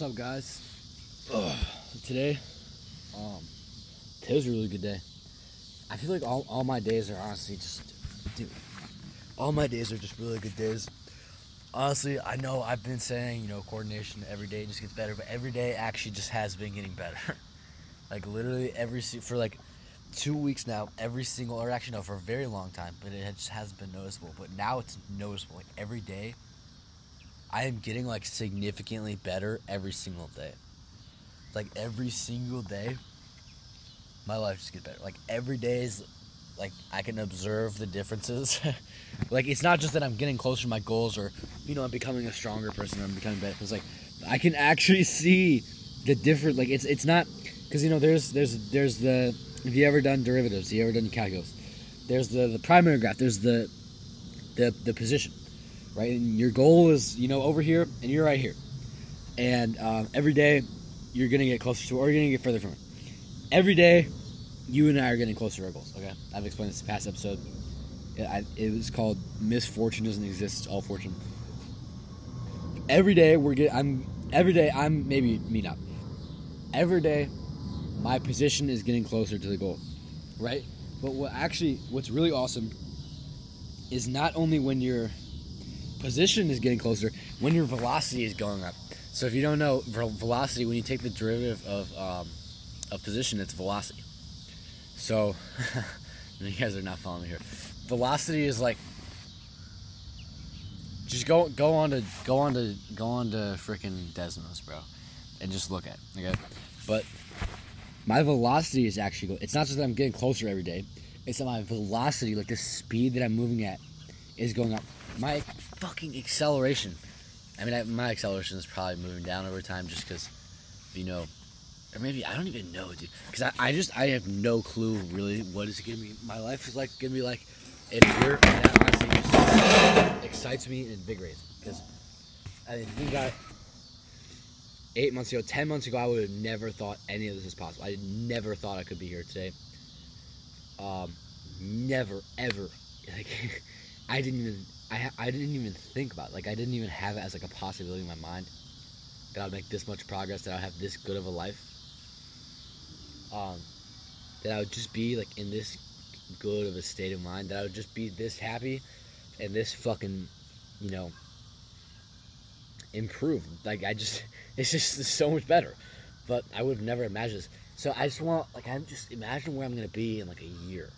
What's up, guys? Ugh, today, um, today was a really good day. I feel like all, all my days are honestly just, dude, all my days are just really good days. Honestly, I know I've been saying, you know, coordination every day just gets better, but every day actually just has been getting better. like literally every for like two weeks now, every single, or actually no, for a very long time, but it just hasn't been noticeable. But now it's noticeable. Like every day, I am getting like significantly better every single day. Like every single day, my life just gets better. Like every day is like I can observe the differences. like it's not just that I'm getting closer to my goals or you know I'm becoming a stronger person or I'm becoming better. It's like I can actually see the different. Like it's it's not because you know there's there's there's the have you ever done derivatives? Have you ever done calculus? There's the the primary graph. There's the the the position right? And your goal is, you know, over here, and you're right here. And um, every day, you're gonna get closer to, or you're gonna get further from it. Every day, you and I are getting closer to our goals. Okay, I've explained this past episode. It, I, it was called "Misfortune Doesn't Exist; It's All Fortune." Every day, we're getting. I'm every day. I'm maybe me not. Every day, my position is getting closer to the goal, right? But what actually, what's really awesome is not only when your position is getting closer, when your velocity is going up. So if you don't know velocity, when you take the derivative of um, of position, it's velocity. So you guys are not following me here. Velocity is like just go go on to go on to go on to freaking Desmos, bro, and just look at okay. But my velocity is actually go- it's not just that I'm getting closer every day. It's that my velocity, like the speed that I'm moving at, is going up. My fucking acceleration. I mean, I, my acceleration is probably moving down over time just because, you know, or maybe I don't even know, dude. Because I, I just I have no clue really what is gonna be. My life is like gonna be like in a year, and that honestly excites me and invigorates. Because I mean, we got eight months ago, ten months ago, I would have never thought any of this was possible. I never thought I could be here today. Um, never ever like I didn't even I I didn't even think about it. like I didn't even have it as like a possibility in my mind that I would make this much progress that I would have this good of a life. Um, that I would just be like in this good of a state of mind that I would just be this happy and this fucking you know improved like I just it's just so much better but I would have never imagined this so I just want like I'm just imagine where I'm gonna be in like a year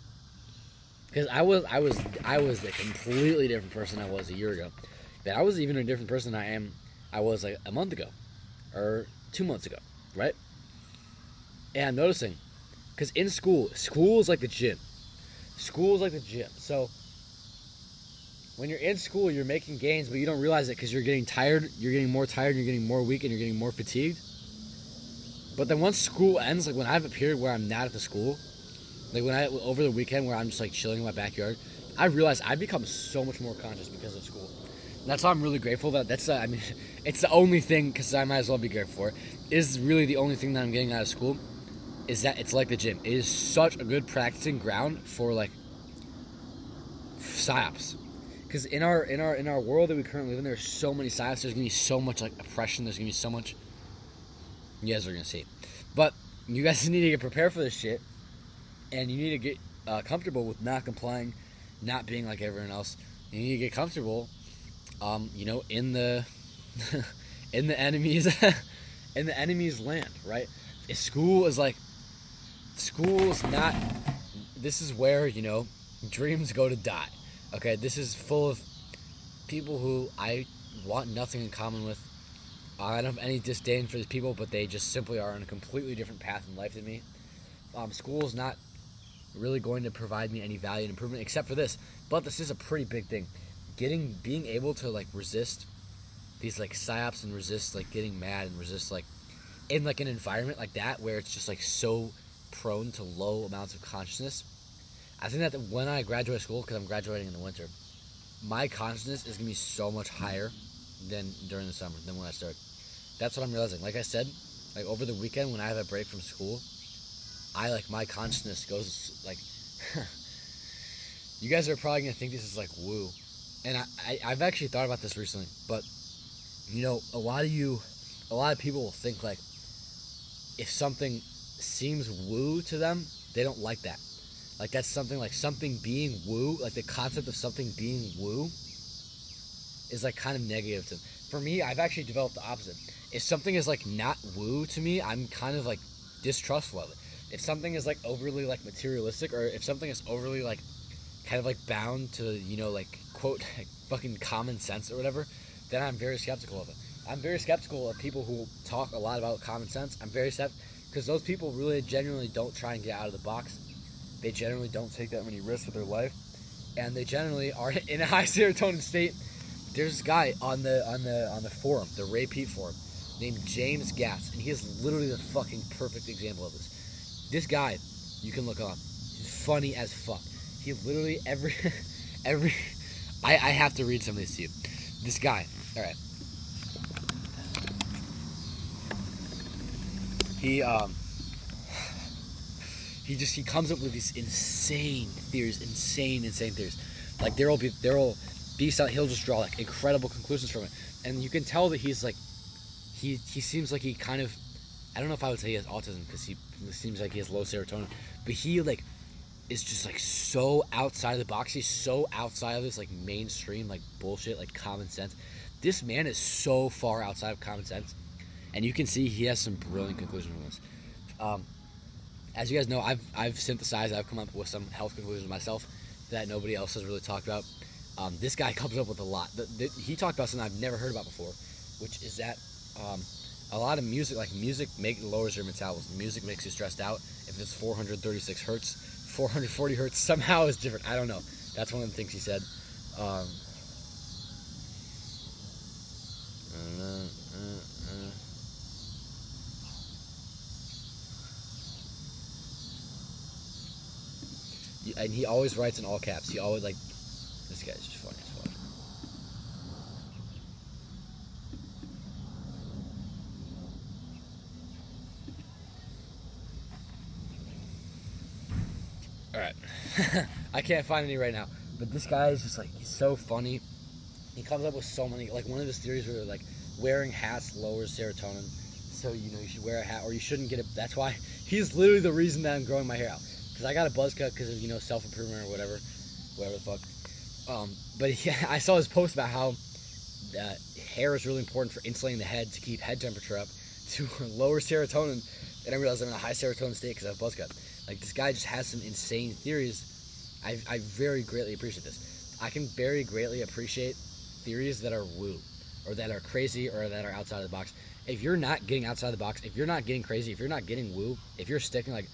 because I was I was I was a completely different person I was a year ago. But I was even a different person I am I was like a month ago or two months ago, right? And I'm noticing because in school, school is like the gym. School is like the gym. So when you're in school, you're making gains, but you don't realize it because you're getting tired. You're getting more tired. You're getting more weak, and you're getting more fatigued. But then once school ends, like when I have a period where I'm not at the school, like when I over the weekend where I'm just like chilling in my backyard, I realized I've become so much more conscious because of school. And that's why I'm really grateful that that's uh, I mean, it's the only thing because I might as well be grateful for. Is really the only thing that I'm getting out of school is that it's like the gym. It is such a good practicing ground for like psyops. Because in our in our in our world that we currently live in, there's so many psyops. There's gonna be so much like oppression. There's gonna be so much. You guys are gonna see, but you guys need to get prepared for this shit and you need to get uh, comfortable with not complying, not being like everyone else. You need to get comfortable, um, you know, in the in the enemy's in the enemy's land, right? If school is like school is not. This is where you know dreams go to die. Okay, this is full of people who I want nothing in common with. I don't have any disdain for these people, but they just simply are on a completely different path in life than me. Um, school is not really going to provide me any value and improvement except for this. But this is a pretty big thing. Getting being able to like resist these like psyops and resist like getting mad and resist like in like an environment like that where it's just like so prone to low amounts of consciousness. I think that when I graduate school, because I'm graduating in the winter, my consciousness is gonna be so much higher than during the summer than when I start. That's what I'm realizing. Like I said, like over the weekend when I have a break from school, I like my consciousness goes like. you guys are probably gonna think this is like woo, and I, I I've actually thought about this recently, but you know a lot of you, a lot of people will think like if something seems woo to them, they don't like that. Like that's something like something being woo, like the concept of something being woo is like kind of negative to them. For me, I've actually developed the opposite. If something is like not woo to me, I'm kind of like distrustful of it. If something is like overly like materialistic or if something is overly like kind of like bound to, you know, like quote like, fucking common sense or whatever, then I'm very skeptical of it. I'm very skeptical of people who talk a lot about common sense. I'm very skeptical because those people really genuinely don't try and get out of the box. They generally don't take that many risks with their life, and they generally are in a high serotonin state. There's this guy on the on the on the forum, the Ray Peat forum, named James Gass, and he is literally the fucking perfect example of this. This guy, you can look up. He's funny as fuck. He literally every every I, I have to read some of this to you. This guy, all right. He um he just he comes up with these insane theories, insane, insane theories. Like there will be there will be some he'll just draw like incredible conclusions from it, and you can tell that he's like he he seems like he kind of I don't know if I would say he has autism because he seems like he has low serotonin, but he like is just like so outside of the box. He's so outside of this like mainstream like bullshit like common sense. This man is so far outside of common sense and you can see he has some brilliant conclusions on this. Um, as you guys know, I've I've synthesized, I've come up with some health conclusions myself that nobody else has really talked about. Um, this guy comes up with a lot. The, the, he talked about something I've never heard about before, which is that um, a lot of music, like music, make lowers your metabolism. Music makes you stressed out. If it's 436 hertz, 440 hertz somehow is different. I don't know. That's one of the things he said. Um, uh, uh, uh. and he always writes in all caps. He always like this guy's just funny as fuck. All right, I can't find any right now, but this guy is just like he's so funny. He comes up with so many like one of his theories where like wearing hats lowers serotonin, so you know you should wear a hat or you shouldn't get it. That's why he's literally the reason that I'm growing my hair out because I got a buzz cut because of you know self improvement or whatever, whatever the fuck. Um, but yeah, I saw his post about how uh, hair is really important for insulating the head to keep head temperature up, to lower serotonin, and I realized I'm in a high serotonin state because I have a buzz cut. Like this guy just has some insane theories. I, I very greatly appreciate this. I can very greatly appreciate theories that are woo, or that are crazy, or that are outside of the box. If you're not getting outside the box, if you're not getting crazy, if you're not getting woo, if you're sticking like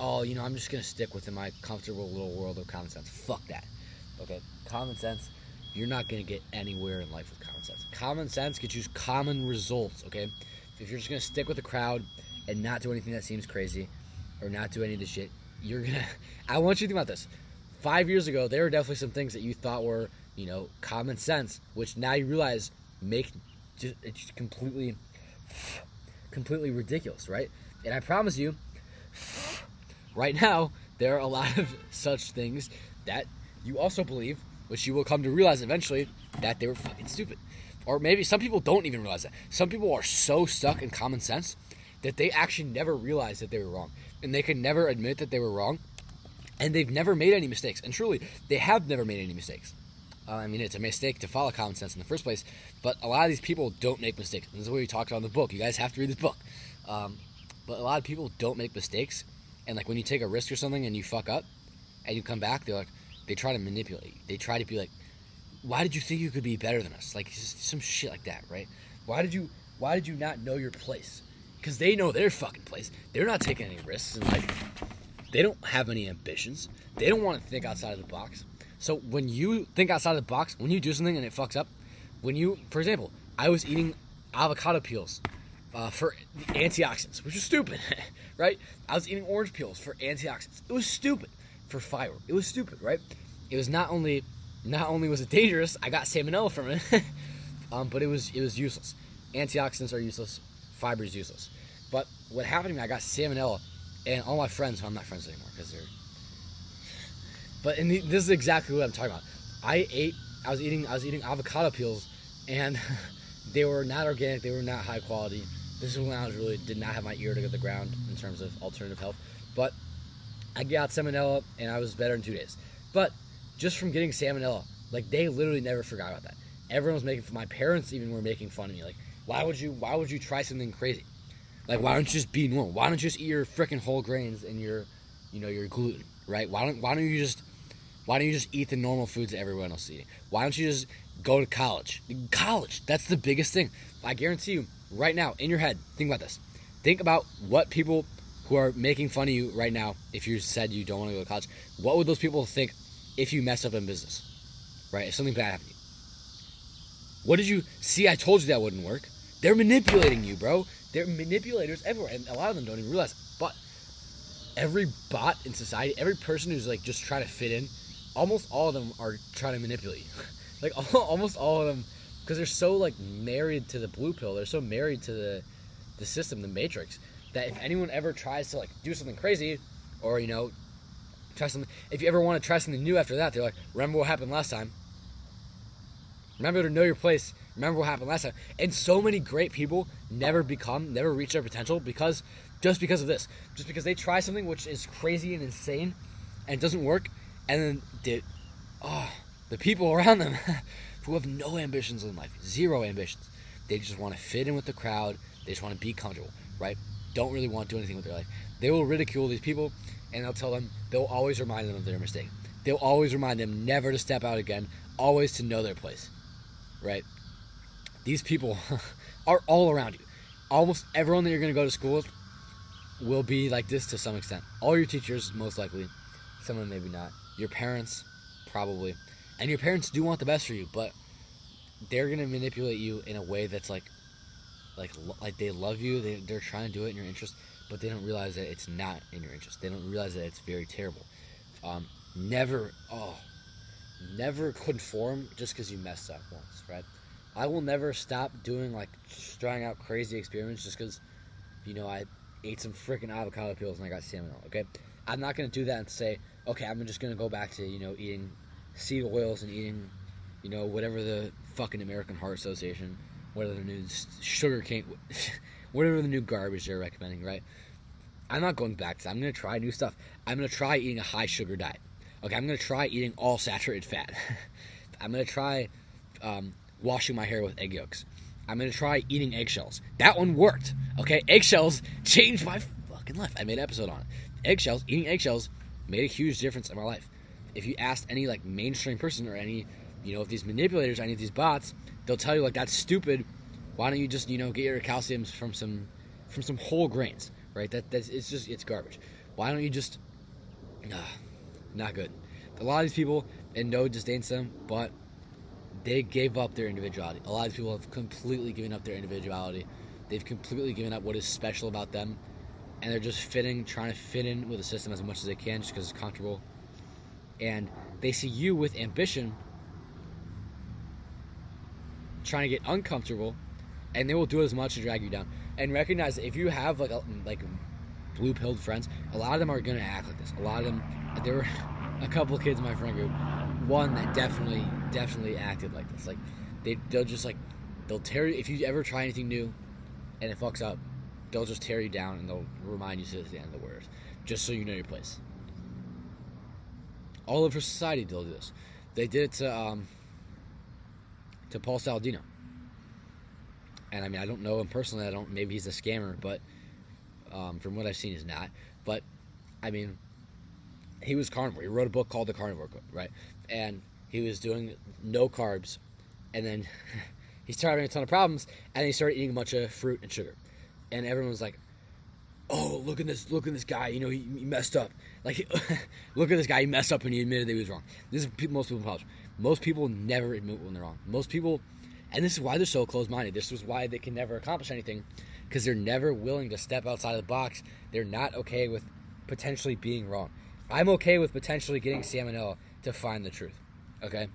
oh, you know, I'm just gonna stick within my comfortable little world of common sense. Fuck that. Okay, common sense. You're not gonna get anywhere in life with common sense. Common sense gets you common results. Okay, if you're just gonna stick with the crowd and not do anything that seems crazy, or not do any of the shit, you're gonna. I want you to think about this. Five years ago, there were definitely some things that you thought were, you know, common sense, which now you realize make just it's completely, completely ridiculous, right? And I promise you, right now, there are a lot of such things that you also believe, which you will come to realize eventually, that they were fucking stupid. Or maybe some people don't even realize that. Some people are so stuck in common sense that they actually never realized that they were wrong. And they can never admit that they were wrong. And they've never made any mistakes. And truly, they have never made any mistakes. Uh, I mean, it's a mistake to follow common sense in the first place, but a lot of these people don't make mistakes. This is what we talked about in the book. You guys have to read this book. Um, but a lot of people don't make mistakes and like when you take a risk or something and you fuck up and you come back, they're like, they try to manipulate you. They try to be like, why did you think you could be better than us? Like some shit like that, right? Why did you why did you not know your place? Because they know their fucking place. They're not taking any risks in life. They don't have any ambitions. They don't want to think outside of the box. So when you think outside of the box, when you do something and it fucks up, when you, for example, I was eating avocado peels uh, for antioxidants, which is stupid, right? I was eating orange peels for antioxidants. It was stupid for fiber. It was stupid, right? It was not only not only was it dangerous, I got salmonella from it, um, but it was it was useless. Antioxidants are useless. Fiber is useless. But what happened to me, I got salmonella, and all my friends, well, I'm not friends anymore because they're. But the, this is exactly what I'm talking about. I ate. I was eating. I was eating avocado peels, and they were not organic. They were not high quality This is when I was really did not have my ear to the ground in terms of alternative health. But I got salmonella and I was better in two days. But just from getting salmonella, like they literally never forgot about that. Everyone was making my parents even were making fun of me. Like, why would you why would you try something crazy? Like why don't you just be normal? Why don't you just eat your freaking whole grains and your you know your gluten, right? Why don't why don't you just why don't you just eat the normal foods that everyone else is eating? Why don't you just go to college? College, that's the biggest thing. I guarantee you, right now, in your head, think about this. Think about what people who are making fun of you right now, if you said you don't want to go to college, what would those people think if you mess up in business? Right? If something bad happened to you. What did you see? I told you that wouldn't work. They're manipulating you, bro. They're manipulators everywhere, and a lot of them don't even realize. But every bot in society, every person who's like just trying to fit in, almost all of them are trying to manipulate you. like almost all of them, because they're so like married to the blue pill. They're so married to the the system, the matrix, that if anyone ever tries to like do something crazy, or you know, try something, if you ever want to try something new after that, they're like, remember what happened last time. Remember to know your place. Remember what happened last time. And so many great people never become, never reach their potential because just because of this. Just because they try something which is crazy and insane and doesn't work, and then the, oh, ah, the people around them who have no ambitions in life, zero ambitions, they just want to fit in with the crowd. They just want to be comfortable, right? Don't really want to do anything with their life. They will ridicule these people and they'll tell them, they'll always remind them of their mistake. They'll always remind them never to step out again, always to know their place right? These people are all around you. Almost everyone that you're going to go to school with will be like this to some extent. All your teachers, most likely. Some of them maybe not. Your parents, probably. And your parents do want the best for you, but they're going to manipulate you in a way that's like like like they love you they, they're trying to do it in your interest but they don't realize that it's not in your interest they don't realize that it's very terrible um, never oh never conform just because you messed up once, right? I will never stop doing like trying out crazy experiments just because, you know, I ate some freaking avocado peels and I got salmonella. Okay, I'm not gonna do that and say, okay, I'm just gonna go back to you know eating seed oils and eating, you know, whatever the fucking American Heart Association, whatever the new sugar cane, whatever the new garbage they're recommending, right? I'm not going back to that. I'm gonna try new stuff. I'm gonna try eating a high sugar diet okay, I'm gonna try eating all saturated fat. I'm gonna try um, washing my hair with egg yolks. I'm gonna try eating eggshells. That one worked. Okay, eggshells changed my fucking life. I made an episode on it. Eggshells, eating eggshells, made a huge difference in my life. If you asked any like mainstream person or any, you know, if these manipulators, any of these bots, they'll tell you like that's stupid. Why don't you just you know get your calciums from some from some whole grains, right? That that's it's just it's garbage. Why don't you just uh, not good. A lot of these people, and no disdain to them, but they gave up their individuality. A lot of people have completely given up their individuality. They've completely given up what is special about them, and they're just fitting, trying to fit in with the system as much as they can, just because it's comfortable. And they see you with ambition, trying to get uncomfortable, and they will do as much to drag you down. And recognize that if you have like a, like blue pilled friends, a lot of them are gonna act like this. A lot of them there were a couple kids in my friend group, one that definitely, definitely acted like this. Like they, they'll just like they'll tear you if you ever try anything new, and it fucks up. They'll just tear you down and they'll remind you to the end of the word, just so you know your place. All over society, they'll do this. They did it to um, to Paul Saladino. And I mean, I don't know him personally. I don't. Maybe he's a scammer, but um, from what I've seen, he's not. But I mean, he was carnivore. He wrote a book called The Carnivore Code, right? And he was doing no carbs, and then he started having a ton of problems, and he started eating a bunch of fruit and sugar, and everyone was like, "Oh, look at this! Look at this guy! You know, he, he messed up. Like, look at this guy! He messed up, and he admitted that he was wrong." This is most people's problem. Most people never admit when they're wrong. Most people, and this is why they're so closed-minded. This is why they can never accomplish anything, because they're never willing to step outside of the box. They're not okay with potentially being wrong. I'm okay with potentially getting salmonella to find the truth. Okay,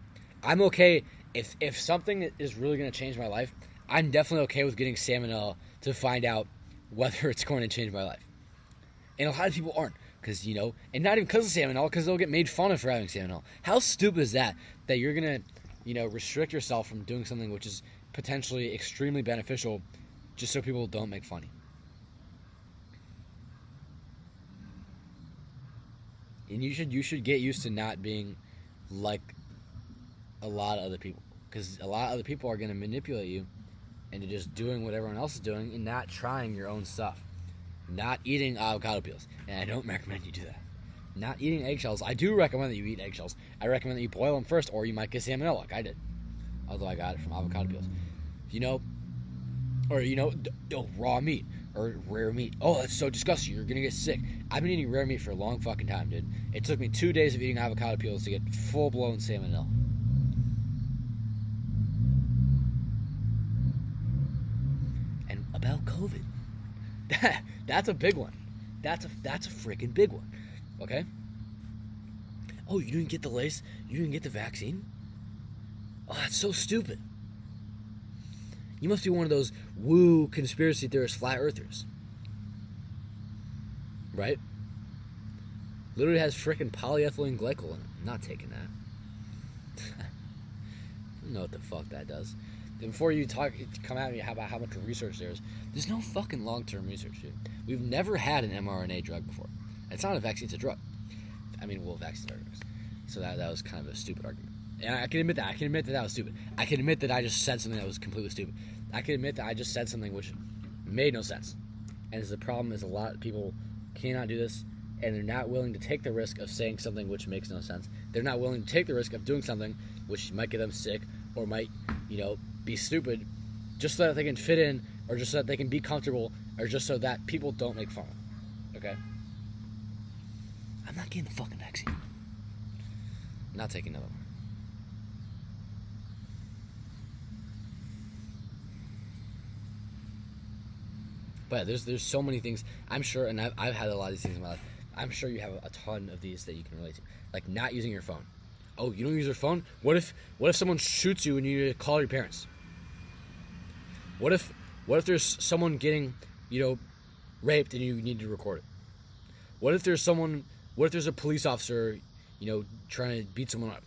I'm okay if if something is really going to change my life. I'm definitely okay with getting salmonella to find out whether it's going to change my life. And a lot of people aren't because you know, and not even because of salmonella, because they'll get made fun of for having salmonella. How stupid is that? That you're gonna, you know, restrict yourself from doing something which is potentially extremely beneficial just so people don't make fun of you. And you should you should get used to not being like a lot of other people because a lot of other people are going to manipulate you into just doing what everyone else is doing and not trying your own stuff. Not eating avocado peels. And I don't recommend you do that. Not eating eggshells. I do recommend that you eat eggshells. I recommend that you boil them first or you might get salmonella like I did. Although I got it from avocado peels. You know, or you know, oh, raw meat or rare meat. Oh, that's so disgusting. You're gonna get sick. I've been eating rare meat for a long fucking time, dude. It took me two days of eating avocado peels to get full blown salmonella. And about COVID, that that's a big one. That's a that's a freaking big one. Okay. Oh, you didn't get the lace. You didn't get the vaccine. Oh, that's so stupid. You must be one of those woo conspiracy theorist flat earthers. Right? Literally has freaking polyethylene glycol in it. I'm not taking that. I don't know what the fuck that does. Before you talk, come at me about how much research there is. There's no fucking long-term research, dude. We've never had an mRNA drug before. It's not a vaccine; it's a drug. I mean, well, vaccines are drugs. So that that was kind of a stupid argument. And I can admit that. I can admit that that was stupid. I can admit that I just said something that was completely stupid. I can admit that I just said something which made no sense. And the problem is a lot of people cannot do this, and they're not willing to take the risk of saying something which makes no sense. They're not willing to take the risk of doing something which might get them sick or might, you know, be stupid, just so that they can fit in, or just so that they can be comfortable, or just so that people don't make fun. Okay. I'm not getting the fucking vaccine. I'm not taking another one. But there's there's so many things. I'm sure, and I've, I've had a lot of these things in my life. I'm sure you have a ton of these that you can relate to, like not using your phone. Oh, you don't use your phone? What if what if someone shoots you and you need to call your parents? What if what if there's someone getting you know raped and you need to record it? What if there's someone? What if there's a police officer, you know, trying to beat someone up?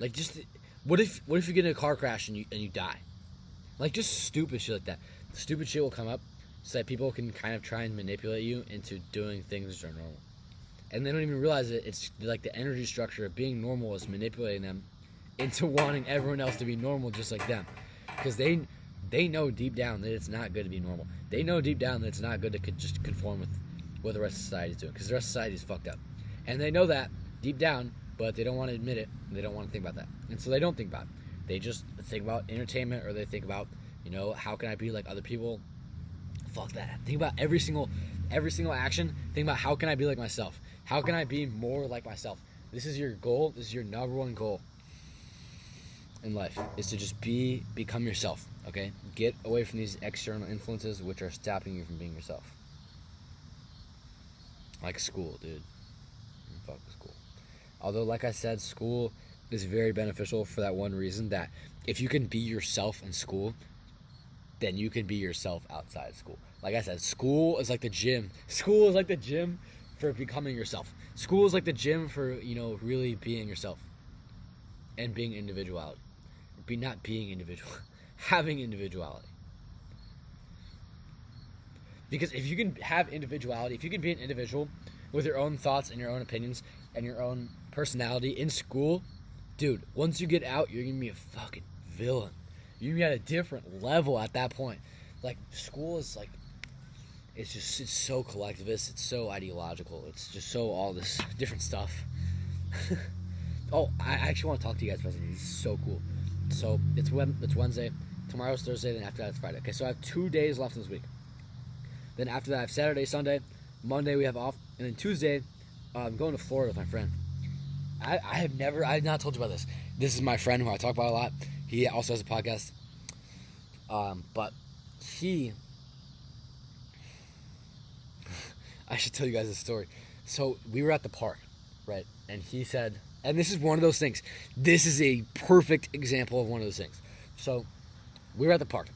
Like just what if what if you get in a car crash and you and you die? Like just stupid shit like that. Stupid shit will come up so that people can kind of try and manipulate you into doing things that are normal. And they don't even realize it. It's like the energy structure of being normal is manipulating them into wanting everyone else to be normal just like them. Because they they know deep down that it's not good to be normal. They know deep down that it's not good to just conform with what the rest of society is doing. Because the rest of society is fucked up. And they know that deep down, but they don't want to admit it. They don't want to think about that. And so they don't think about it. They just think about entertainment or they think about, you know, how can I be like other people fuck that. Think about every single every single action. Think about how can I be like myself? How can I be more like myself? This is your goal. This is your number one goal in life is to just be become yourself, okay? Get away from these external influences which are stopping you from being yourself. Like school, dude. Fuck school. Although like I said, school is very beneficial for that one reason that if you can be yourself in school, then you can be yourself outside school. Like I said, school is like the gym. School is like the gym for becoming yourself. School is like the gym for, you know, really being yourself and being individuality. Be not being individual, having individuality. Because if you can have individuality, if you can be an individual with your own thoughts and your own opinions and your own personality in school, dude, once you get out, you're gonna be a fucking villain you're at a different level at that point. Like school is like it's just it's so collectivist, it's so ideological, it's just so all this different stuff. oh, I actually want to talk to you guys about. This is so cool. So it's it's Wednesday, tomorrow's Thursday, then after that it's Friday. Okay, so I have two days left this week. Then after that I have Saturday, Sunday, Monday we have off, and then Tuesday uh, I'm going to Florida with my friend. I, I have never I have not told you about this. This is my friend who I talk about a lot. He also has a podcast. Um, but he, I should tell you guys a story. So we were at the park, right? And he said, and this is one of those things. This is a perfect example of one of those things. So we were at the park,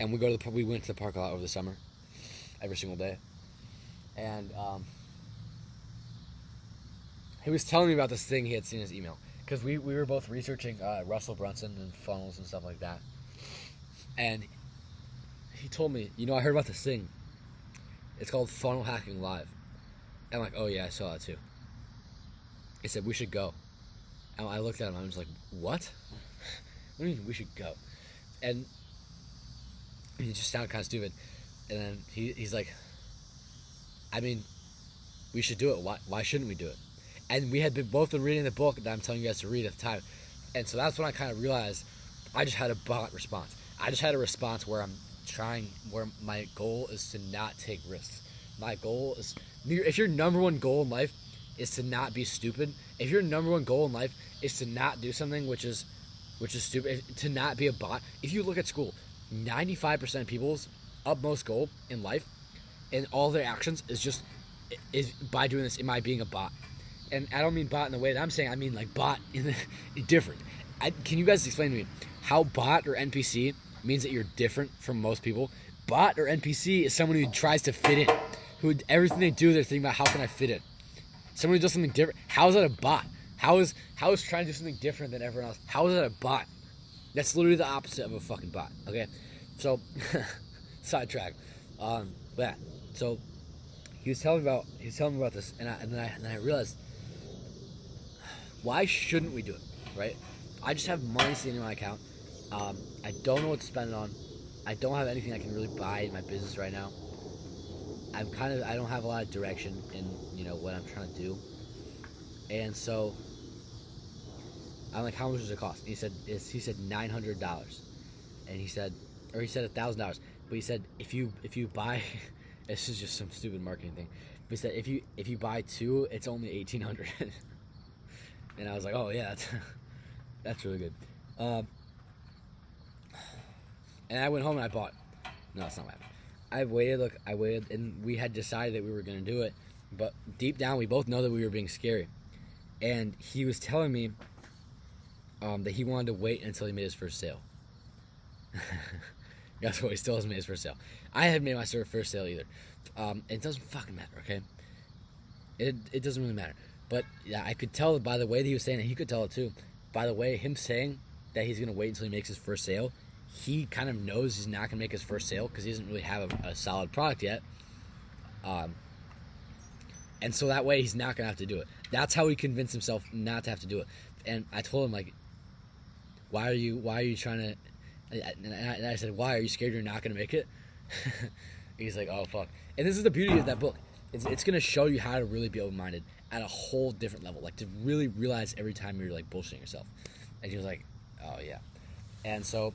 and we go to the we went to the park a lot over the summer, every single day, and um, he was telling me about this thing he had seen in his email because we, we were both researching uh, Russell Brunson and funnels and stuff like that. And he told me, you know, I heard about this thing. It's called Funnel Hacking Live. And I'm like, oh yeah, I saw that too. He said we should go. And I looked at him. I was like, what? what do you mean we should go? And he just sounded kind of stupid. And then he, he's like, I mean, we should do it. Why, why shouldn't we do it? And we had been both been reading the book that I'm telling you guys to read at the time. And so that's when I kind of realized I just had a bot response. I just had a response where I'm trying, where my goal is to not take risks. My goal is, if your number one goal in life is to not be stupid, if your number one goal in life is to not do something which is, which is stupid, to not be a bot. If you look at school, 95% of people's utmost goal in life and all their actions is just is by doing this am I being a bot and I don't mean bot in the way that I'm saying I mean like bot in the, different. I, can you guys explain to me how bot or NPC means that you're different from most people? Bot or NPC is someone who tries to fit in who everything they do they're thinking about how can I fit in? Someone who does something different how is that a bot? How is how is trying to do something different than everyone else? How is that a bot? That's literally the opposite of a fucking bot. Okay, so sidetrack. Um, yeah, so he was telling me about he was telling me about this, and, I, and then I and then I realized why shouldn't we do it, right? I just have money sitting in my account. Um, I don't know what to spend it on. I don't have anything I can really buy in my business right now. I'm kind of I don't have a lot of direction in you know what I'm trying to do, and so I'm like, how much does it cost? And he said, he said nine hundred dollars, and he said, or he said a thousand dollars. But he said if you if you buy, this is just some stupid marketing thing. But he said if you if you buy two, it's only eighteen hundred. and I was like, oh yeah, that's that's really good. Um, and I went home and I bought. No, it's not what happened. I waited. Look, I waited, and we had decided that we were going to do it. But deep down, we both know that we were being scary. And he was telling me um, that he wanted to wait until he made his first sale. Guess what? He still hasn't made his first sale. I haven't made my first sale either. Um, it doesn't fucking matter, okay? It, it doesn't really matter. But yeah, I could tell by the way that he was saying it, he could tell it too. By the way, him saying that he's going to wait until he makes his first sale, he kind of knows he's not going to make his first sale because he doesn't really have a, a solid product yet. Um, and so that way he's not going to have to do it. That's how he convinced himself not to have to do it. And I told him, like, why are you why are you trying to and I, said why are you scared you're not going to make it he's like oh fuck and this is the beauty of that book it's, it's going to show you how to really be open-minded at a whole different level like to really realize every time you're like bullshitting yourself. And he was like oh yeah. And so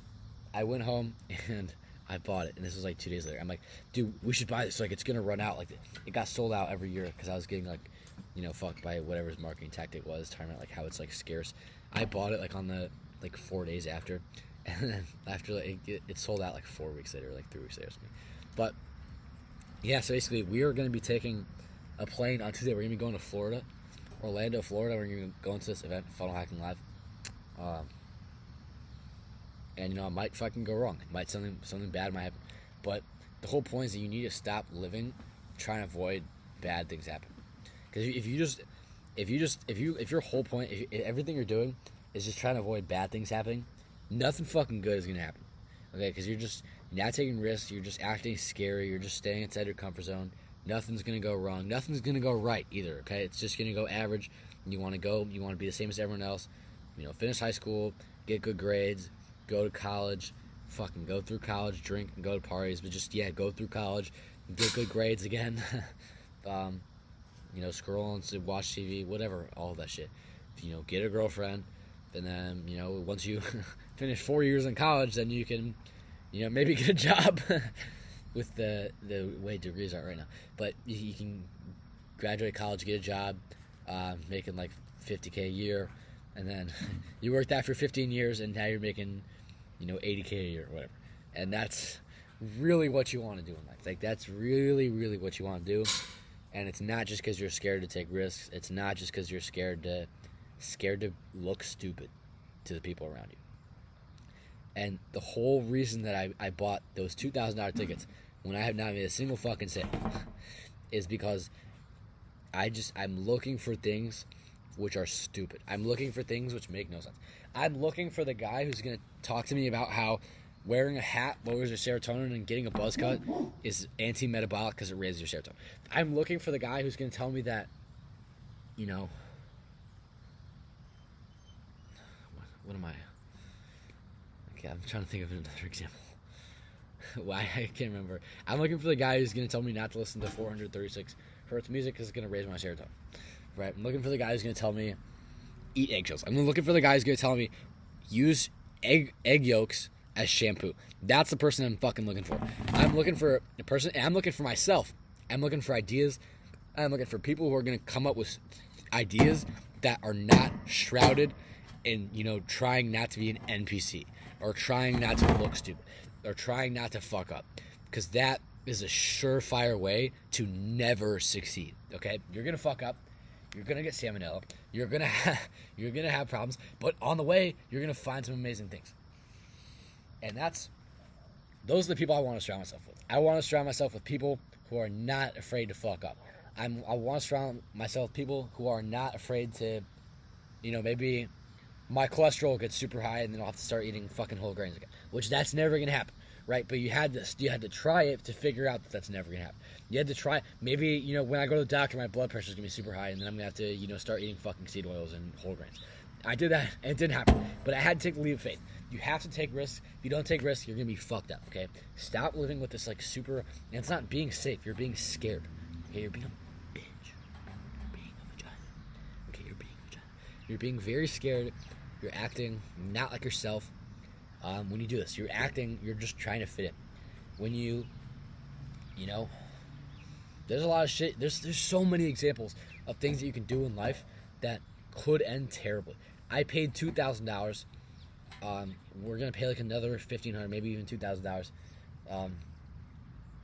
i went home and i bought it and this was like two days later. I'm like dude we should buy this like it's going to run out. Like it got sold out every year because i was getting like you know fucked by whatever his marketing tactic was talking about like how it's like scarce. I bought it like on the like four days after, and then after like, it, it sold out like four weeks later, like three weeks later. But yeah, so basically we are going to be taking a plane on Tuesday. We're to be going to Florida, Orlando, Florida. We're to be going to this event, Funnel Hacking Live. Um, and you know, it might fucking go wrong. It might something something bad might happen. But the whole point is that you need to stop living trying to avoid bad things happen. Because if you just if you just if you if your whole point if, if everything you're doing is just trying to avoid bad things happening, nothing fucking good is gonna happen. Okay, because you're just not taking risks. You're just acting scary. You're just staying inside your comfort zone. Nothing's gonna go wrong. Nothing's gonna go right either. Okay, it's just gonna go average. You want to go. You want to be the same as everyone else. You know, finish high school, get good grades, go to college, fucking go through college, drink and go to parties, but just yeah, go through college, get good grades again. um, you know, scroll and watch TV, whatever, all that shit. You know, get a girlfriend, and then you know once you finish four years in college, then you can you know maybe get a job with the the way degrees are right now. But you, you can graduate college, get a job, uh, making like 50k a year, and then you work that for 15 years, and now you're making you know 80k a year or whatever. And that's really what you want to do in life. Like that's really really what you want to do. And it's not just because you're scared to take risks. It's not just because you're scared to scared to look stupid to the people around you. And the whole reason that I, I bought those $2,000 tickets when I have not made a single fucking sale is because I just, I'm looking for things which are stupid. I'm looking for things which make no sense. I'm looking for the guy who's going to talk to me about how wearing a hat lowers your serotonin and getting a buzz cut is anti-metabolic because it raises your serotonin. I'm looking for the guy who's going to tell me that, you know, what, what am I? Okay, I'm trying to think of another example. Why I can't remember. I'm looking for the guy who's to tell me not to listen to 436 hertz music because it's to raise my serotonin. Right? I'm looking for the guy who's to tell me eat eggshells. I'm looking for the guy who's to tell me use egg egg yolks as shampoo. That's the person I'm fucking looking for. I'm looking for a person, and I'm looking for myself. I'm looking for ideas. I'm looking for people who are to come up with ideas that are not shrouded in, you know, trying not to be an NPC or trying not to look stupid or trying not to fuck up. Because that is a surefire way to never succeed. Okay? You're to fuck up. You're gonna get salmonella. You're gonna you're gonna have problems, but on the way, you're gonna find some amazing things. And that's those are the people I want to surround myself with. I want to surround myself with people who are not afraid to fuck up. I'm, I want to surround myself with people who are not afraid to, you know, maybe my cholesterol gets super high and then I'll have to start eating fucking whole grains again, which that's never gonna happen, right? But you had to you had to try it to figure out that that's never gonna happen. You had to try. Maybe you know when I go to the doctor, my blood pressure is gonna be super high, and then I'm gonna have to you know start eating fucking seed oils and whole grains. I did that, and it didn't happen. But I had to take the leap of faith. You have to take risks. If you don't take risks, you're gonna be fucked up. Okay, stop living with this like super. And it's not being safe. You're being scared. Okay, you're being a bitch. You're being a vagina. Okay, you're being a vagina. You're being very scared. You're acting not like yourself. Um, when you do this, you're acting. You're just trying to fit in. When you, you know, there's a lot of shit. There's there's so many examples of things that you can do in life that could end terribly. I paid two thousand um, dollars. We're gonna pay like another fifteen hundred, maybe even two thousand um, dollars,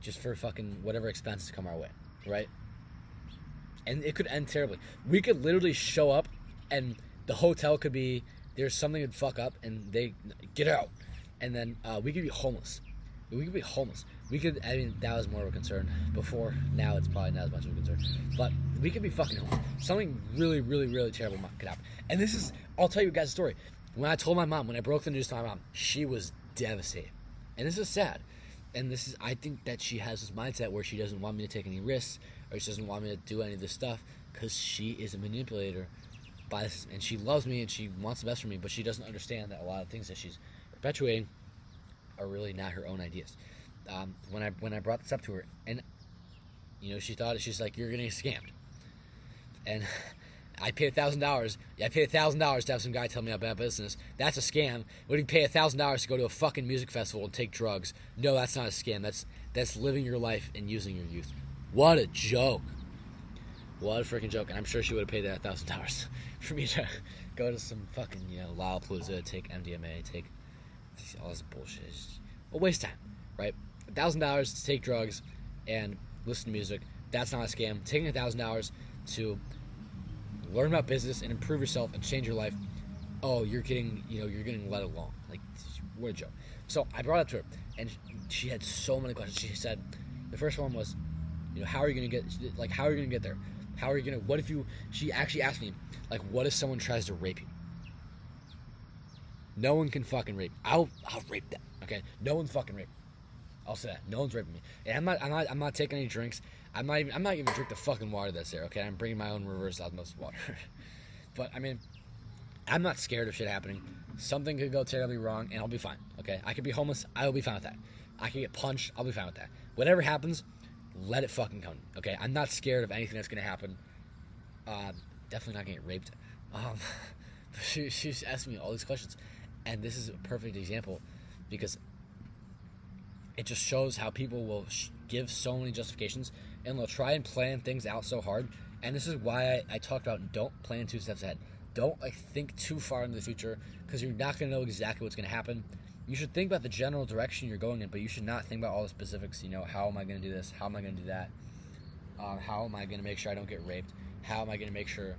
just for fucking whatever expenses come our way, right? And it could end terribly. We could literally show up, and the hotel could be there's something would fuck up, and they get out, and then uh, we could be homeless. We could be homeless. We could. I mean, that was more of a concern before. Now it's probably not as much of a concern. But we could be fucking homeless. Something really, really, really terrible could happen. And this is. I'll tell you guys a story. When I told my mom, when I broke the news to my mom, she was devastated. And this is sad. And this is. I think that she has this mindset where she doesn't want me to take any risks, or she doesn't want me to do any of this stuff, because she is a manipulator. By this, and she loves me and she wants the best for me, but she doesn't understand that a lot of things that she's perpetuating are really not her own ideas. Um, when I when I brought this up to her, and you know, she thought she's like, "You're getting scammed," and I paid a thousand dollars. I paid a thousand dollars to have some guy tell me about business. That's a scam. Would you pay a thousand dollars to go to a fucking music festival and take drugs? No, that's not a scam. That's that's living your life and using your youth. What a joke! What a freaking joke! And I'm sure she would have paid that thousand dollars for me to go to some fucking you know Lollapalooza, take MDMA, take all this bullshit. It's a waste time, right? A thousand dollars to take drugs and listen to music. That's not a scam. Taking a thousand dollars to learn about business and improve yourself and change your life. Oh, you're getting, you know, you're getting let alone. Like, what a joke. So I brought it up to her, and she had so many questions. She said, the first one was, you know, how are you gonna get, like, how are you gonna get there? How are you gonna? What if you? She actually asked me, like, what if someone tries to rape you? No one can fucking rape. I'll I'll rape them. Okay, no one's fucking rape. I'll say that. No one's raping me. And I'm not I'm not I'm not taking any drinks. I'm not even I'm not even drink the fucking water that's there. Okay, I'm bringing my own reverse osmosis water. but I mean, I'm not scared of shit happening. Something could go terribly wrong, and I'll be fine. Okay, I could be homeless. I will be fine with that. I could get punched. I'll be fine with that. Whatever happens, let it fucking come. Okay, I'm not scared of anything that's gonna happen. Uh, definitely not gonna get raped. Um, she, she's asking me all these questions, and this is a perfect example because it just shows how people will sh- give so many justifications and they'll try and plan things out so hard. And this is why I, I talked about don't plan two steps ahead. Don't like think too far into the future because you're not to know exactly what's to happen. You should think about the general direction you're going in, but you should not think about all the specifics. You know, how am I going to do this? How am I going to do that? Um, how am I going to make sure I don't get raped? How am I going to make sure,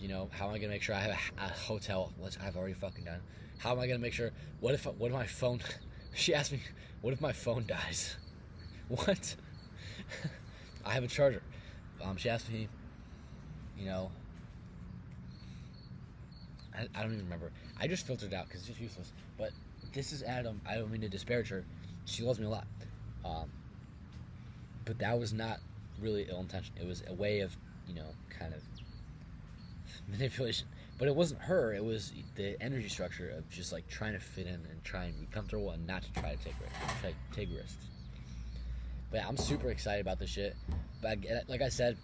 you know, how am I going to make sure I have a, a hotel, which I've already fucking done? How am I going to make sure? What if what if my phone? she asked me, what if my phone dies? What? I have a charger. Um, she asked me, you know, I, I don't even remember. I just filtered out because it's just useless. But this is Adam. I don't mean to disparage her. She loves me a lot. Um, but that was not really ill intention. It was a way of, you know, kind of manipulation. But it wasn't her. It was the energy structure of just like trying to fit in and trying to be comfortable and not to try to take risks. Take risks. But yeah, I'm super excited about this shit. But like I said,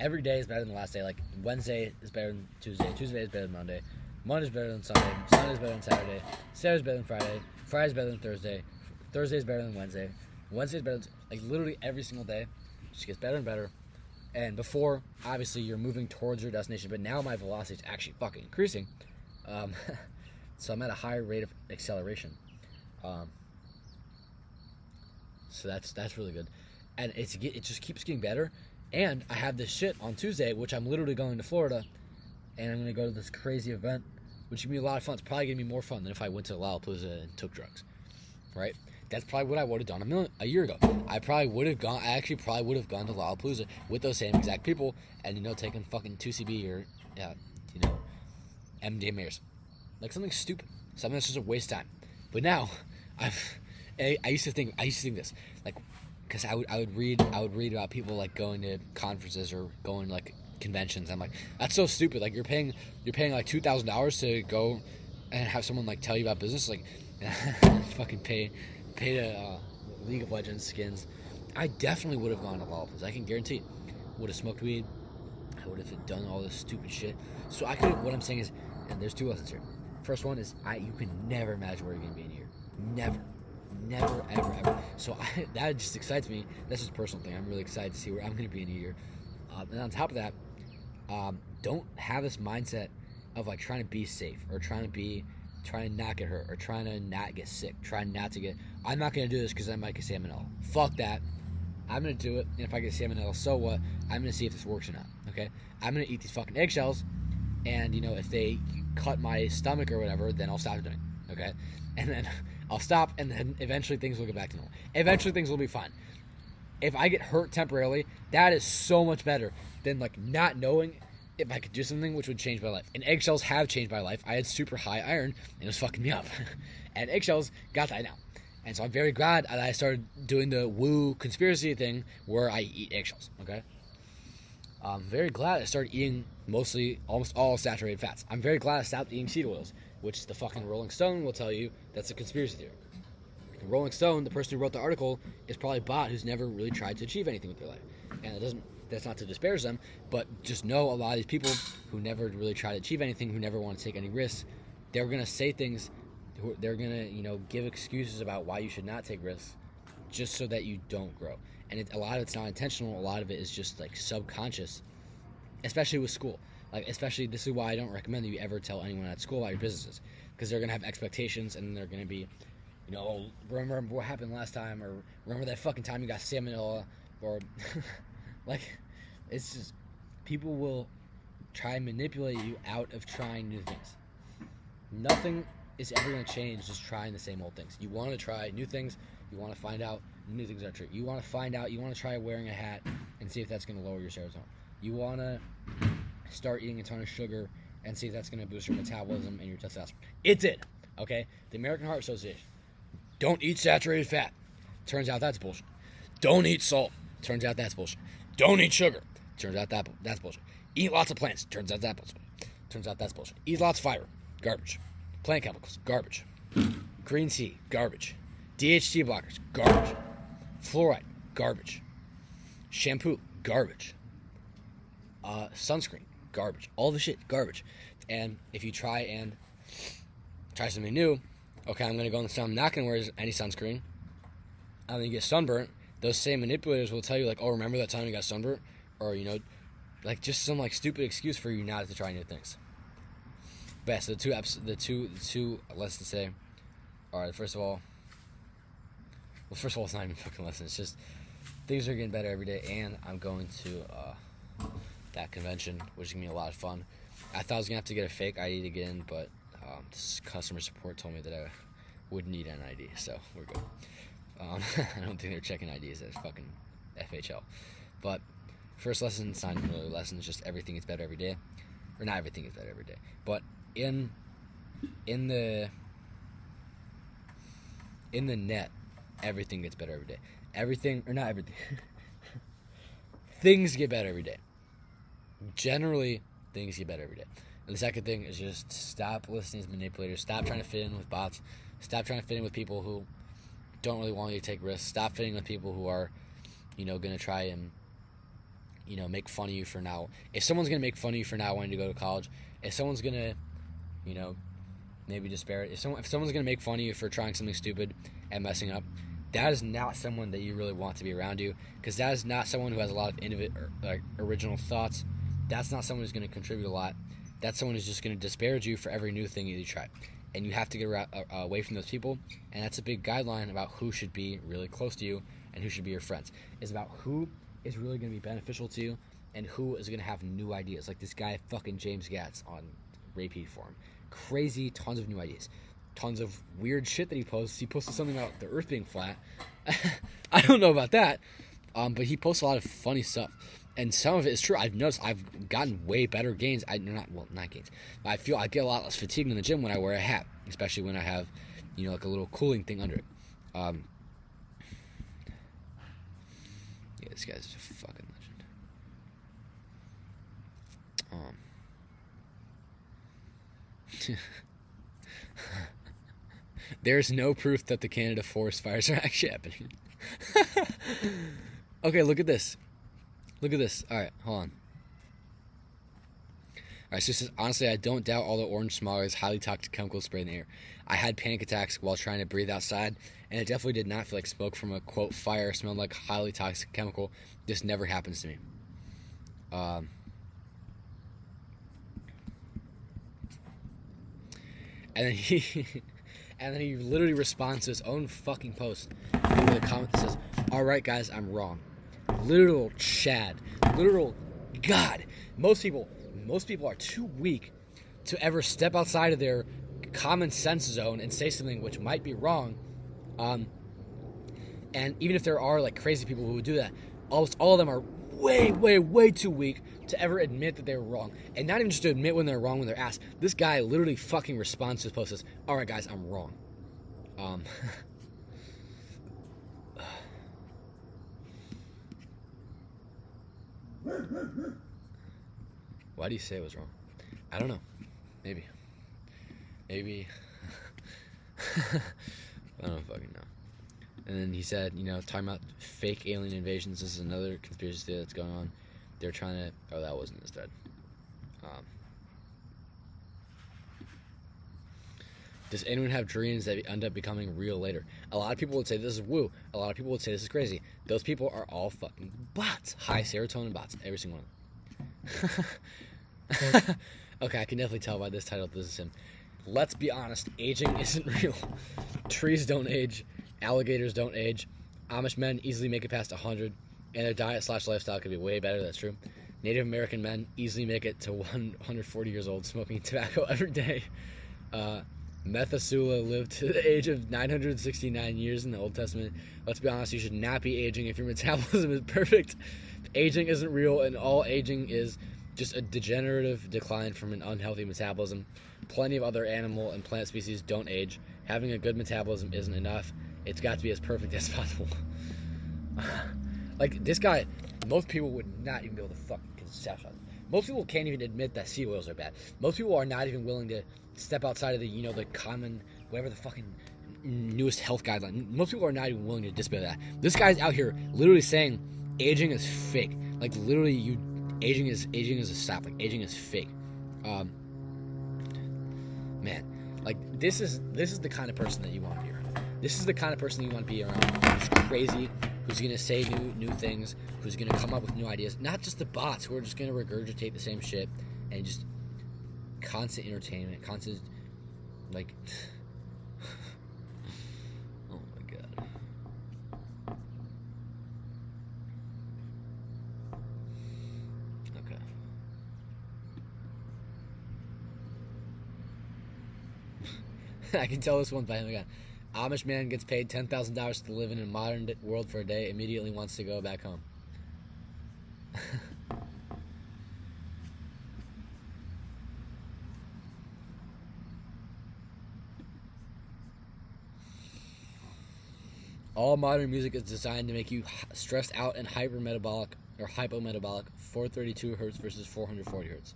every day is better than the last day. Like Wednesday is better than Tuesday. Tuesday is better than Monday. Monday's better than Sunday. Sunday's better than Saturday. Saturday's better than Friday. Friday's better than Thursday. Thursday's better than Wednesday. Wednesday's better than like literally every single day. Just gets better and better. And before, obviously, you're moving towards your destination, but now my velocity is actually fucking increasing. Um, so I'm at a higher rate of acceleration. Um, so that's that's really good, and it's it just keeps getting better. And I have this shit on Tuesday, which I'm literally going to Florida, and I'm gonna go to this crazy event, which gonna be a lot of fun. It's probably gonna be more fun than if I went to Lollapalooza and took drugs, right? That's probably what I would have done a, million, a year ago. I probably would have gone. I actually probably would have gone to Lollapalooza with those same exact people, and you know, taken fucking two CB or, yeah, you know, MDMA's, like something stupid, something that's just a waste of time. But now, I've. I, I used to think. I used to think this, like, because I would I would read I would read about people like going to conferences or going like conventions. I'm like, that's so stupid. Like you're paying you're paying like two thousand dollars to go and have someone like tell you about business. Like, fucking pay pay to uh, League of Legends skins. I definitely would have gone to Lollapalooza. I can guarantee. Would have smoked weed. I would have done all this stupid shit. So I could. What I'm saying is, and there's two lessons here. First one is I you can never imagine where you're gonna be in a year. Never. Never, ever, ever. So I, that just excites me. That's just a personal thing. I'm really excited to see where I'm going to be in a year. Uh, and on top of that, um, don't have this mindset of like trying to be safe or trying to be trying to not get hurt or trying to not get sick trying not to get i'm not going to do this because i might get salmonella. Fuck that. I'm going to do it and if i get salmonella so what? I'm going to see if this works or not okay? I'm going to eat these fucking eggshells and you know if they cut my stomach or whatever then i'll stop doing it okay? And then i'll stop and then eventually things will get back to normal. Eventually things will be fine if i get hurt temporarily that is so much better than like not knowing if I could do something which would change my life. And eggshells have changed my life. I had super high iron and it was fucking me up. and eggshells got that now. And so I'm very glad that I started doing the woo conspiracy thing where I eat eggshells. Okay. I'm very glad I started eating mostly almost all saturated fats. I'm very glad I stopped eating seed oils, which the fucking Rolling Stone will tell you that's a conspiracy theory. The Rolling Stone, the person who wrote the article, is probably bot who's never really tried to achieve anything with their life. And it doesn't that's not to disparage them, but just know a lot of these people who never really try to achieve anything, who never want to take any risks, they're gonna say things. They're gonna, you know, give excuses about why you should not take risks, just so that you don't grow. And it, a lot of it's not intentional. A lot of it is just like subconscious, especially with school. Like, especially this is why I don't recommend that you ever tell anyone at school about your businesses, because they're gonna have expectations and they're gonna be, oh, remember what happened last time, or remember that fucking time you got salmonella, or like it's just people will try and manipulate you out of trying new things. Nothing is ever going to change just trying the same old things. You want to try new things. You want to find out new things are true. You want to find out. You want to try wearing a hat and see if that's going to lower your serotonin. You want to start eating a ton of sugar and see if that's going to boost your metabolism and your testosterone. It's it did. Okay. The American Heart Association. Don't eat saturated fat. Turns out that's bullshit. Don't eat salt. Turns out that's bullshit. Don't eat sugar. Turns out that that's bullshit. Eat lots of plants. Turns out that's bullshit. Turns out that's bullshit. Eat lots of fiber. Garbage. Plant chemicals. Garbage. Green tea. Garbage. DHT blockers. Garbage. Fluoride. Garbage. Shampoo. Garbage. Uh, sunscreen. Garbage. All the shit. Garbage. And if you try and try something new, okay, I'm gonna go in the sun. I'm not gonna wear any sunscreen. I'm gonna get sunburnt. Those same manipulators will tell you like, oh, remember that time you got sunburnt? or you know, like just some like stupid excuse for you not to try new things. But yeah, so the two apps, the two, the two lessons today are first of all, well, first of all, it's not even fucking lessons. It's just things are getting better every day, and I'm going to uh, that convention, which is gonna be a lot of fun. I thought I was gonna have to get a fake ID to get in, but um, customer support told me that I would need an ID, so we're good. Um, I don't think they're checking IDs at fucking FHL, but First lesson, sign not really a lesson, it's just everything is better every day. Or not everything is better every day. But in in the in the net, everything gets better every day. Everything, or not everything. things get better every day. Generally, things get better every day. And the second thing is just stop listening to manipulators. Stop trying to fit in with bots. Stop trying to fit in with people who don't really want you to take risks. Stop fitting with people who are, you know, going to try and, you know, make fun of you for now. If someone's going to make fun of you for not wanting to go to college, if someone's going to, you know, maybe disparage, if someone if someone's going to make fun of you for trying something stupid and messing up, that is not someone that you really want to be around you because that is not someone who has a lot of innovative, er, like original thoughts. That's not someone who's going to contribute a lot. That's someone who's just going to disparage you for every new thing you try. And you have to get uh, away from those people. And that's a big guideline about who should be really close to you and who should be your friends. Is about who is really going to be beneficial to you and who is going to have new ideas. Like this guy, fucking James Gatz on Ray Peat Forum. Crazy, tons of new ideas tons of weird shit that he posts. He posted something about the Earth being flat. I don't know about that, um, but he posts a lot of funny stuff, and some of it is true. I've noticed I've gotten way better gains. I not well, not gains. I feel I get a lot less fatigued in the gym when I wear a hat, especially when I have, you know, like a little cooling thing under it. Um, yeah, this guy's a fucking legend. Um. There's no proof that the Canada forest fires are actually happening. okay, look at this. Look at this. All right, hold on. All right, so says, honestly, I don't doubt all the orange smog is highly toxic chemicals sprayed in the air. I had panic attacks while trying to breathe outside, and it definitely did not feel like smoke from a quote fire. Smelled like highly toxic chemical. This never happens to me. Um, and then he and then he literally responds to his own fucking post with a comment that says, "All right, guys, I'm wrong." Literal Chad, literal God. Most people, most people are too weak to ever step outside of their common sense zone and say something which might be wrong. Um, and even if there are like crazy people who do that, almost all of them are way, way, way too weak to ever admit that they were wrong. And not even just to admit when they're wrong when they're asked. This guy literally fucking responds to his post says, Alright guys, I'm wrong. Um Why do you say it was wrong? I don't know. Maybe. Maybe I don't fucking know. And then he said, you know, talking about fake alien invasions. This is another conspiracy theory that's going on. They're trying to. Oh, that wasn't his thread. Um, does anyone have dreams that end up becoming real later? A lot of people would say this is woo. A lot of people would say this is crazy. Those people are all fucking bots. High serotonin bots. Every single one okay, I can definitely tell by this title this is him. Let's be honest, aging isn't real. Trees don't age alligators don't age. Amish men easily make it past 100, and their diet slash lifestyle could be way better. That's true. Native American men easily make it to 140 years old smoking tobacco every day. Uh, Methuselah lived to the age of 969 years in the Old Testament. Let's be honest, you should not be aging if your metabolism is perfect. Aging isn't real, and all aging is just a degenerative decline from an unhealthy metabolism. Plenty of other animal and plant species don't age. Having a good metabolism isn't enough. It's got to be as perfect as possible. like this guy, most people would not even be able to fucking conceptualize. Most people can't even admit that seed oils are bad. Most people are not even willing to step outside of the you know the common whatever the fucking newest health guideline. Most people are not even willing to dispel that. This guy's out here literally saying aging is fake. Like literally, you aging is aging is a stop. Like aging is fake. Um, man, like this is this is the kind of person that you want to be around. This is the kind of person you want to be around. Who's crazy, who's to say new new things, who's to come up with new ideas. Not just the bots who are just to regurgitate the same shit and just constant entertainment, constant like. oh my god. Okay. I can tell this one by him again. Amish man gets paid $10,000 to live in a modern world for a day, immediately wants to go back home. All modern music is designed to make you stressed out and hypermetabolic or hypometabolic. 432 hertz versus 440 hertz.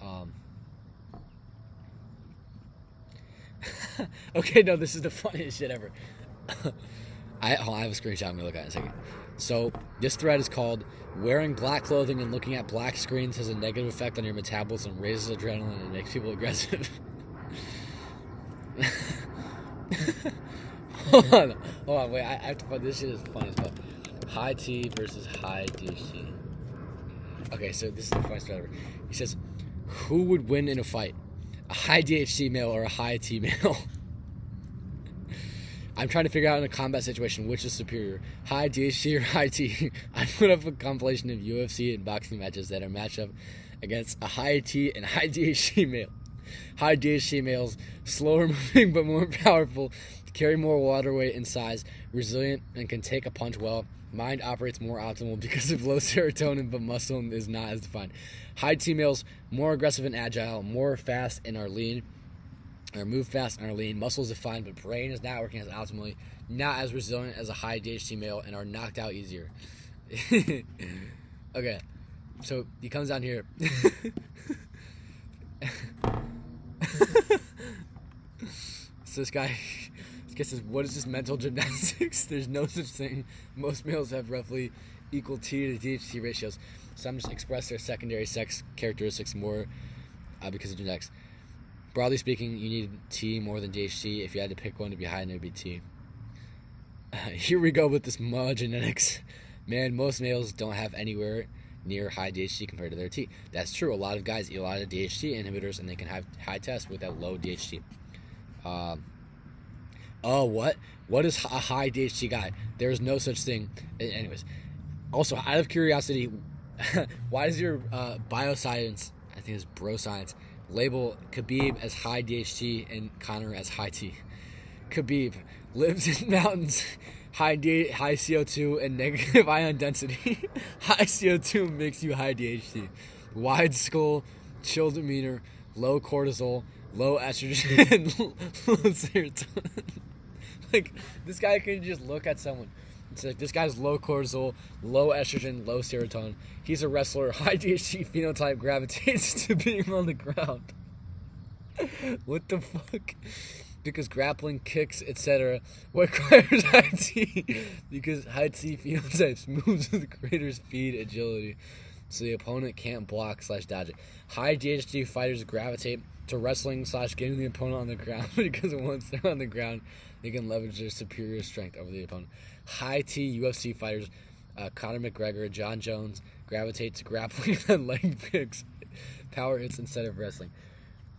Um, okay, no, this is the funniest shit ever. I, oh, I have a screenshot I'm gonna look at in a second. So this thread is called "Wearing black clothing and looking at black screens has a negative effect on your metabolism, raises adrenaline, and makes people aggressive." hold on, hold on, wait. I, I have to find this shit is funny as fuck. High T versus high DHT. Okay, so this is the funniest ever. He says, "Who would win in a fight, a high DHT male or a high T male?" I'm trying to figure out in a combat situation which is superior, high DHT or high T. I put up a compilation of UFC and boxing matches that are matched up against a high T and high DHT male. High DHT males, slower moving but more powerful, carry more water weight and size, resilient, and can take a punch well. Mind operates more optimal because of low serotonin, but muscle is not as defined. High T males, more aggressive and agile, more fast and are lean or move fast and are lean. Muscles defined, but brain is not working as optimally. Not as resilient as a high DHT male and are knocked out easier. okay, so he comes down here. so this guy, guy says, "What is this mental gymnastics? There's no such thing. Most males have roughly equal T to DHT ratios. Some just express their secondary sex characteristics more uh, because of genetics." Broadly speaking, you need T more than DHT. If you had to pick one to be high, it would be T. Uh, here we go with this ma genetics. Man, most males don't have anywhere near high DHT compared to their T. That's true. A lot of guys eat a lot of DHT inhibitors and they can have high tests with that low DHT. Um, oh, what? What is a high DHT guy? There is no such thing. Anyways, also out of curiosity, why does your uh, bioscience, I think it's bro science, label Khabib as high DHT and Conor as high T. Khabib lives in mountains, high D, high CO2 and negative ion density. high CO2 makes you high DHT. Wide skull, chill demeanor, low cortisol, low estrogen, low serotonin. like this guy can just look at someone. It's like this guy's low cortisol, low estrogen, low serotonin. He's a wrestler. High DHT phenotype gravitates to being on the ground. what the fuck? Because grappling, kicks, etc. What requires high T? because high T phenotypes moves with greater speed, agility, so the opponent can't block slash dodge it. High DHT fighters gravitate to wrestling slash getting the opponent on the ground because once they're on the ground, they can leverage their superior strength over the opponent. High T UFC fighters, uh, Conor McGregor, Jon Jones, gravitate to grappling and leg kicks, power hits instead of wrestling.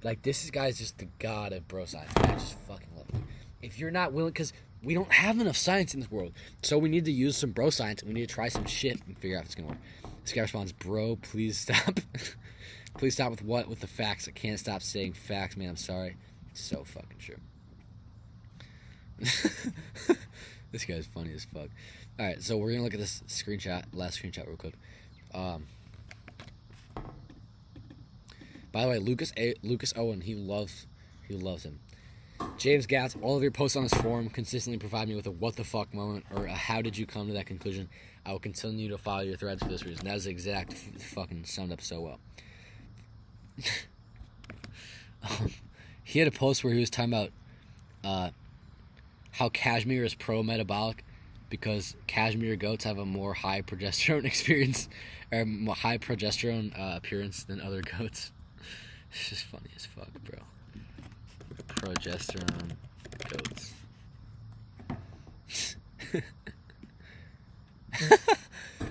Like this guy's just the god of bro science. I just fucking love him. If you're not willing, because we don't have enough science in this world, so we need to use some bro science. and We need to try some shit and figure out if it's gonna work. This guy responds, "Bro, please stop." Please stop with what? With the facts. I can't stop saying facts, man. I'm sorry. It's so fucking true. this guy's funny as fuck. All right, so we're gonna look at this screenshot, last screenshot, real quick. Um, by the way, Lucas A- Lucas Owen, he loves he loves him. James Gatz, all of your posts on this forum consistently provide me with a what the fuck moment or a how did you come to that conclusion. I will continue to follow your threads for this reason. That is exact f- fucking summed up so well. um, he had a post where he was talking about uh, how cashmere is pro metabolic because cashmere goats have a more high progesterone experience or high progesterone uh, appearance than other goats. It's just funny as fuck, bro. Progesterone goats.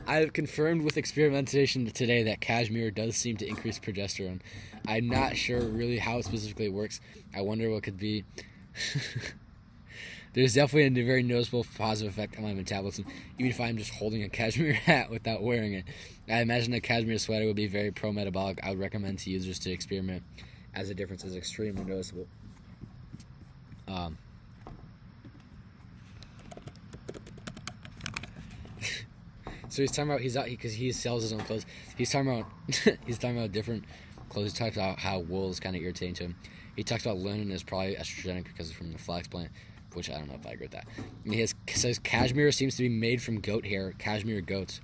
I have confirmed with experimentation today that cashmere does seem to increase progesterone. I'm not sure really how it specifically works. I wonder what could be. There's definitely a very noticeable positive effect on my metabolism, even if I'm just holding a cashmere hat without wearing it. I imagine a cashmere sweater would be very pro metabolic. I would recommend to users to experiment, as the difference is extremely noticeable. Um, so he's talking about he's out because he sells his own clothes. He's talking about he's talking about different clothes. He talks about how wool is kind of irritating to him. He talks about linen is probably estrogenic because it's from the flax plant, which I don't know if I agree with that. And he has, says cashmere seems to be made from goat hair, cashmere goats.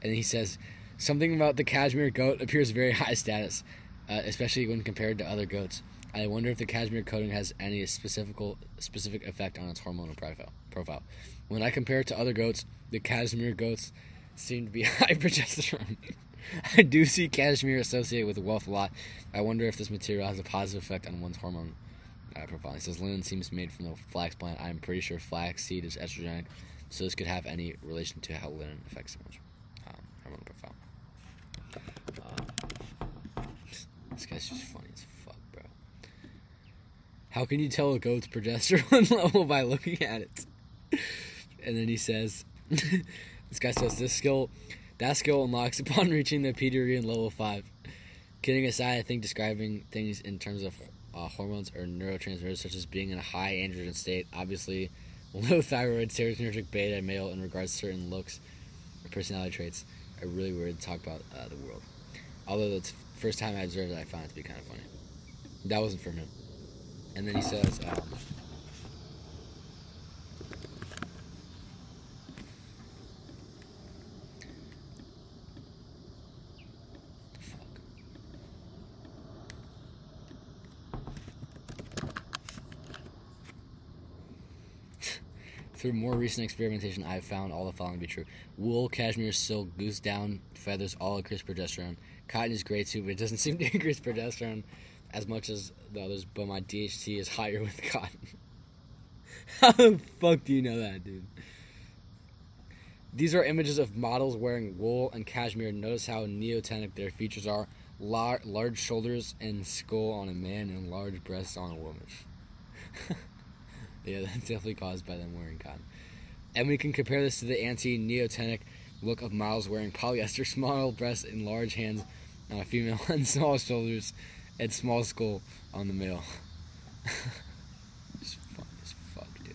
And he says something about the cashmere goat appears very high status, uh, especially when compared to other goats. I wonder if the cashmere coating has any specific specific effect on its hormonal profile. Profile. When I compare it to other goats, the cashmere goats seem to be high progesterone. I do see cashmere associated with wealth a lot. I wonder if this material has a positive effect on one's hormone uh, profile. He says linen seems made from the flax plant. I'm pretty sure flax seed is estrogenic, so this could have any relation to how linen affects someone's um, hormonal profile. Uh, this guy's just funny. How can you tell a goat's progesterone level by looking at it? And then he says, this guy says this skill, that skill unlocks upon reaching the Peatarian level five. Kidding aside, I think describing things in terms of uh, hormones or neurotransmitters, such as being in a high androgen state, obviously low thyroid, serotonergic beta male in regards to certain looks or personality traits, are really weird to talk about uh, the world. Although the first time I observed it, I found it to be kind of funny. That wasn't from him. And then he says, um, Through more recent experimentation, I have found all the following to be true: wool, cashmere, silk, goose down, feathers all increase progesterone. Cotton is great too, but it doesn't seem to increase progesterone as much as the others. But my DHT is higher with cotton. How the fuck do you know that, dude? These are images of models wearing wool and cashmere. Notice how neotenic their features are: Lar- large shoulders and skull on a man, and large breasts on a woman. Yeah, that's definitely caused by them wearing cotton. And we can compare this to the anti-neotenic look of models wearing polyester, small breasts and large hands on a female, and small shoulders and small School on the male. it's funny as fuck, dude.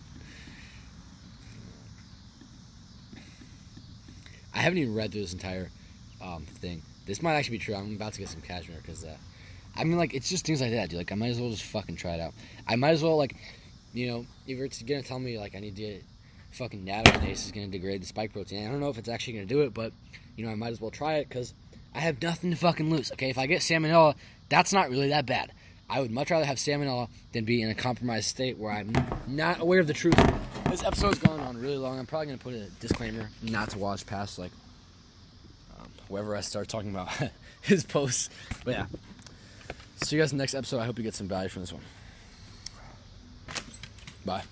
I haven't even read through this entire um, thing. This might actually be true. I'm about to get some cashmere because, uh, I mean, like, it's just things like that, dude. Like, I might as well just fucking try it out. I might as well, like, you know, if it's gonna tell me like I need to get fucking nattokinase is gonna degrade the spike protein. I don't know if it's actually gonna do it, but you know I might as well try it because I have nothing to fucking lose. Okay, if I get salmonella, that's not really that bad. I would much rather have salmonella than be in a compromised state where I'm not aware of the truth. This episode's gone on really long. I'm probably gonna put a disclaimer not to watch past like um, wherever I start talking about his posts. But yeah, see you guys in the next episode. I hope you get some value from this one. Bye.